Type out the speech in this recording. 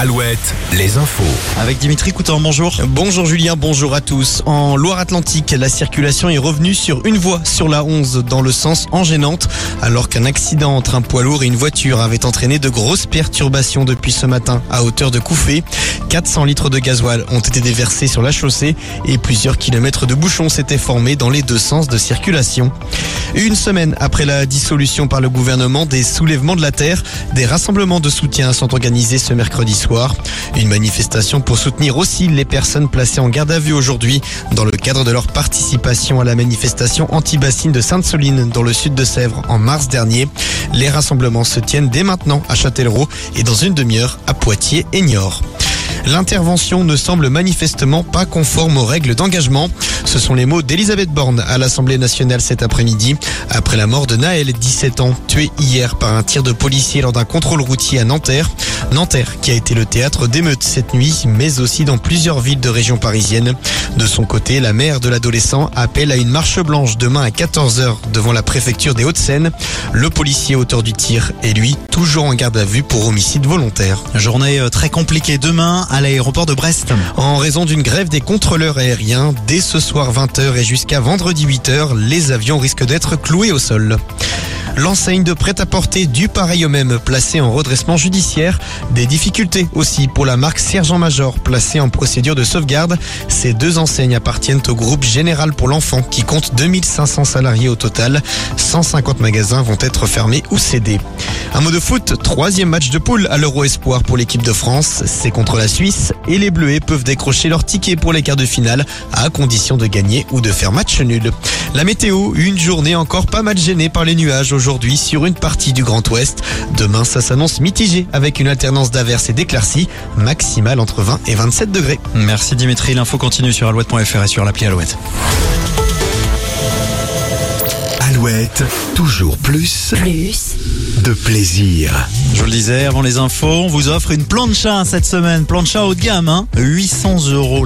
Alouette, les infos. Avec Dimitri Coutan, bonjour. Bonjour Julien, bonjour à tous. En Loire-Atlantique, la circulation est revenue sur une voie sur la 11 dans le sens en gênante, alors qu'un accident entre un poids lourd et une voiture avait entraîné de grosses perturbations depuis ce matin à hauteur de Couffé. 400 litres de gasoil ont été déversés sur la chaussée et plusieurs kilomètres de bouchons s'étaient formés dans les deux sens de circulation. Une semaine après la dissolution par le gouvernement des soulèvements de la terre, des rassemblements de soutien sont organisés ce mercredi soir. Une manifestation pour soutenir aussi les personnes placées en garde à vue aujourd'hui dans le cadre de leur participation à la manifestation anti-bassine de Sainte-Soline dans le sud de Sèvres en mars dernier. Les rassemblements se tiennent dès maintenant à Châtellerault et dans une demi-heure à Poitiers et Niort. L'intervention ne semble manifestement pas conforme aux règles d'engagement. Ce sont les mots d'Elisabeth Borne à l'Assemblée nationale cet après-midi, après la mort de Naël, 17 ans, tué hier par un tir de policier lors d'un contrôle routier à Nanterre. Nanterre qui a été le théâtre d'émeutes cette nuit, mais aussi dans plusieurs villes de région parisienne. De son côté, la mère de l'adolescent appelle à une marche blanche demain à 14h devant la préfecture des Hauts-de-Seine. Le policier auteur du tir est lui toujours en garde à vue pour homicide volontaire. Journée euh, très compliquée demain à l'aéroport de Brest. En raison d'une grève des contrôleurs aériens, dès ce soir 20h et jusqu'à vendredi 8h, les avions risquent d'être cloués au sol. L'enseigne de prêt-à-porter du pareil au même placée en redressement judiciaire. Des difficultés aussi pour la marque Sergent Major placée en procédure de sauvegarde. Ces deux enseignes appartiennent au groupe Général pour l'enfant qui compte 2500 salariés au total. 150 magasins vont être fermés ou cédés. Un mot de foot, troisième match de poule à l'Euro Espoir pour l'équipe de France. C'est contre la Suisse et les Bleuets peuvent décrocher leur ticket pour les quarts de finale à condition de gagner ou de faire match nul. La météo, une journée encore pas mal gênée par les nuages aujourd'hui sur une partie du Grand Ouest. Demain, ça s'annonce mitigé avec une alternance d'averses et d'éclaircies, maximale entre 20 et 27 degrés. Merci Dimitri, l'info continue sur alouette.fr et sur l'appli Alouette. Alouette, toujours plus Plus. de plaisir. Je vous le disais avant les infos, on vous offre une plancha cette semaine, plancha haut de gamme, hein, 800 euros.